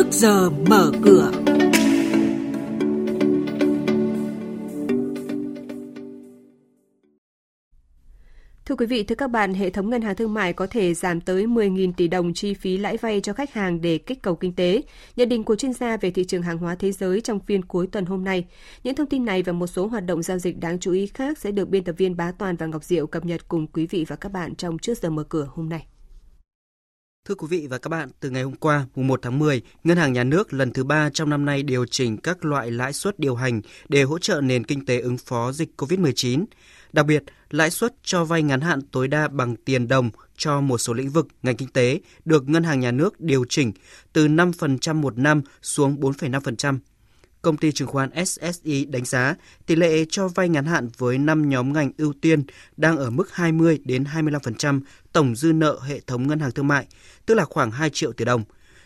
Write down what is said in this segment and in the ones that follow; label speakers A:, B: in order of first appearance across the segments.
A: trước giờ mở cửa.
B: Thưa quý vị, thưa các bạn, hệ thống ngân hàng thương mại có thể giảm tới 10.000 tỷ đồng chi phí lãi vay cho khách hàng để kích cầu kinh tế. Nhận định của chuyên gia về thị trường hàng hóa thế giới trong phiên cuối tuần hôm nay. Những thông tin này và một số hoạt động giao dịch đáng chú ý khác sẽ được biên tập viên Bá Toàn và Ngọc Diệu cập nhật cùng quý vị và các bạn trong trước giờ mở cửa hôm nay.
C: Thưa quý vị và các bạn, từ ngày hôm qua, mùng 1 tháng 10, Ngân hàng Nhà nước lần thứ ba trong năm nay điều chỉnh các loại lãi suất điều hành để hỗ trợ nền kinh tế ứng phó dịch COVID-19. Đặc biệt, lãi suất cho vay ngắn hạn tối đa bằng tiền đồng cho một số lĩnh vực ngành kinh tế được Ngân hàng Nhà nước điều chỉnh từ 5% một năm xuống 4,5%. Công ty chứng khoán SSI đánh giá tỷ lệ cho vay ngắn hạn với 5 nhóm ngành ưu tiên đang ở mức 20 đến 25% tổng dư nợ hệ thống ngân hàng thương mại, tức là khoảng 2 triệu tỷ đồng.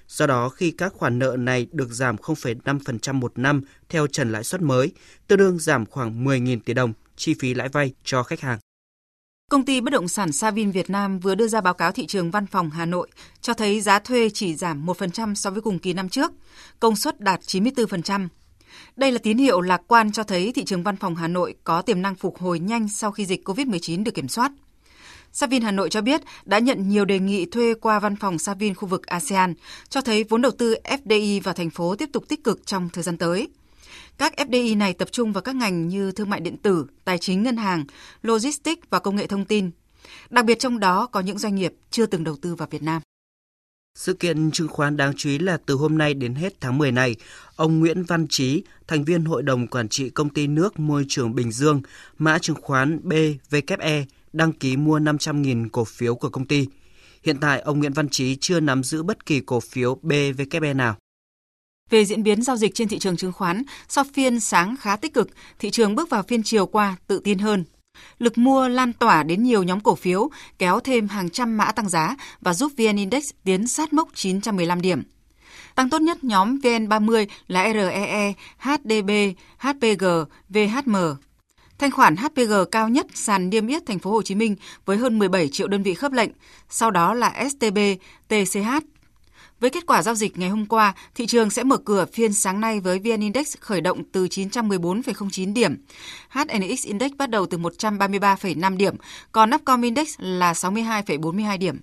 C: Do đó, khi các khoản nợ này được giảm 0,5% một năm theo trần lãi suất mới, tương đương giảm khoảng 10.000 tỷ đồng chi phí lãi vay cho khách hàng.
D: Công ty bất động sản Savin Việt Nam vừa đưa ra báo cáo thị trường văn phòng Hà Nội cho thấy giá thuê chỉ giảm 1% so với cùng kỳ năm trước, công suất đạt 94%. Đây là tín hiệu lạc quan cho thấy thị trường văn phòng Hà Nội có tiềm năng phục hồi nhanh sau khi dịch COVID-19 được kiểm soát. Savin Hà Nội cho biết đã nhận nhiều đề nghị thuê qua văn phòng Savin khu vực ASEAN, cho thấy vốn đầu tư FDI vào thành phố tiếp tục tích cực trong thời gian tới. Các FDI này tập trung vào các ngành như thương mại điện tử, tài chính ngân hàng, logistics và công nghệ thông tin. Đặc biệt trong đó có những doanh nghiệp chưa từng đầu tư vào Việt Nam.
C: Sự kiện chứng khoán đáng chú ý là từ hôm nay đến hết tháng 10 này, ông Nguyễn Văn Trí, thành viên Hội đồng Quản trị Công ty Nước Môi trường Bình Dương, mã chứng khoán BVKE, đăng ký mua 500.000 cổ phiếu của công ty. Hiện tại, ông Nguyễn Văn Trí chưa nắm giữ bất kỳ cổ phiếu BVKE nào.
D: Về diễn biến giao dịch trên thị trường chứng khoán, sau phiên sáng khá tích cực, thị trường bước vào phiên chiều qua tự tin hơn. Lực mua lan tỏa đến nhiều nhóm cổ phiếu, kéo thêm hàng trăm mã tăng giá và giúp VN Index tiến sát mốc 915 điểm. Tăng tốt nhất nhóm VN30 là REE, HDB, HPG, VHM. Thanh khoản HPG cao nhất sàn niêm yết thành phố Hồ Chí Minh với hơn 17 triệu đơn vị khớp lệnh, sau đó là STB, TCH. Với kết quả giao dịch ngày hôm qua, thị trường sẽ mở cửa phiên sáng nay với VN Index khởi động từ 914,09 điểm. HNX Index bắt đầu từ 133,5 điểm, còn Upcom Index là 62,42 điểm.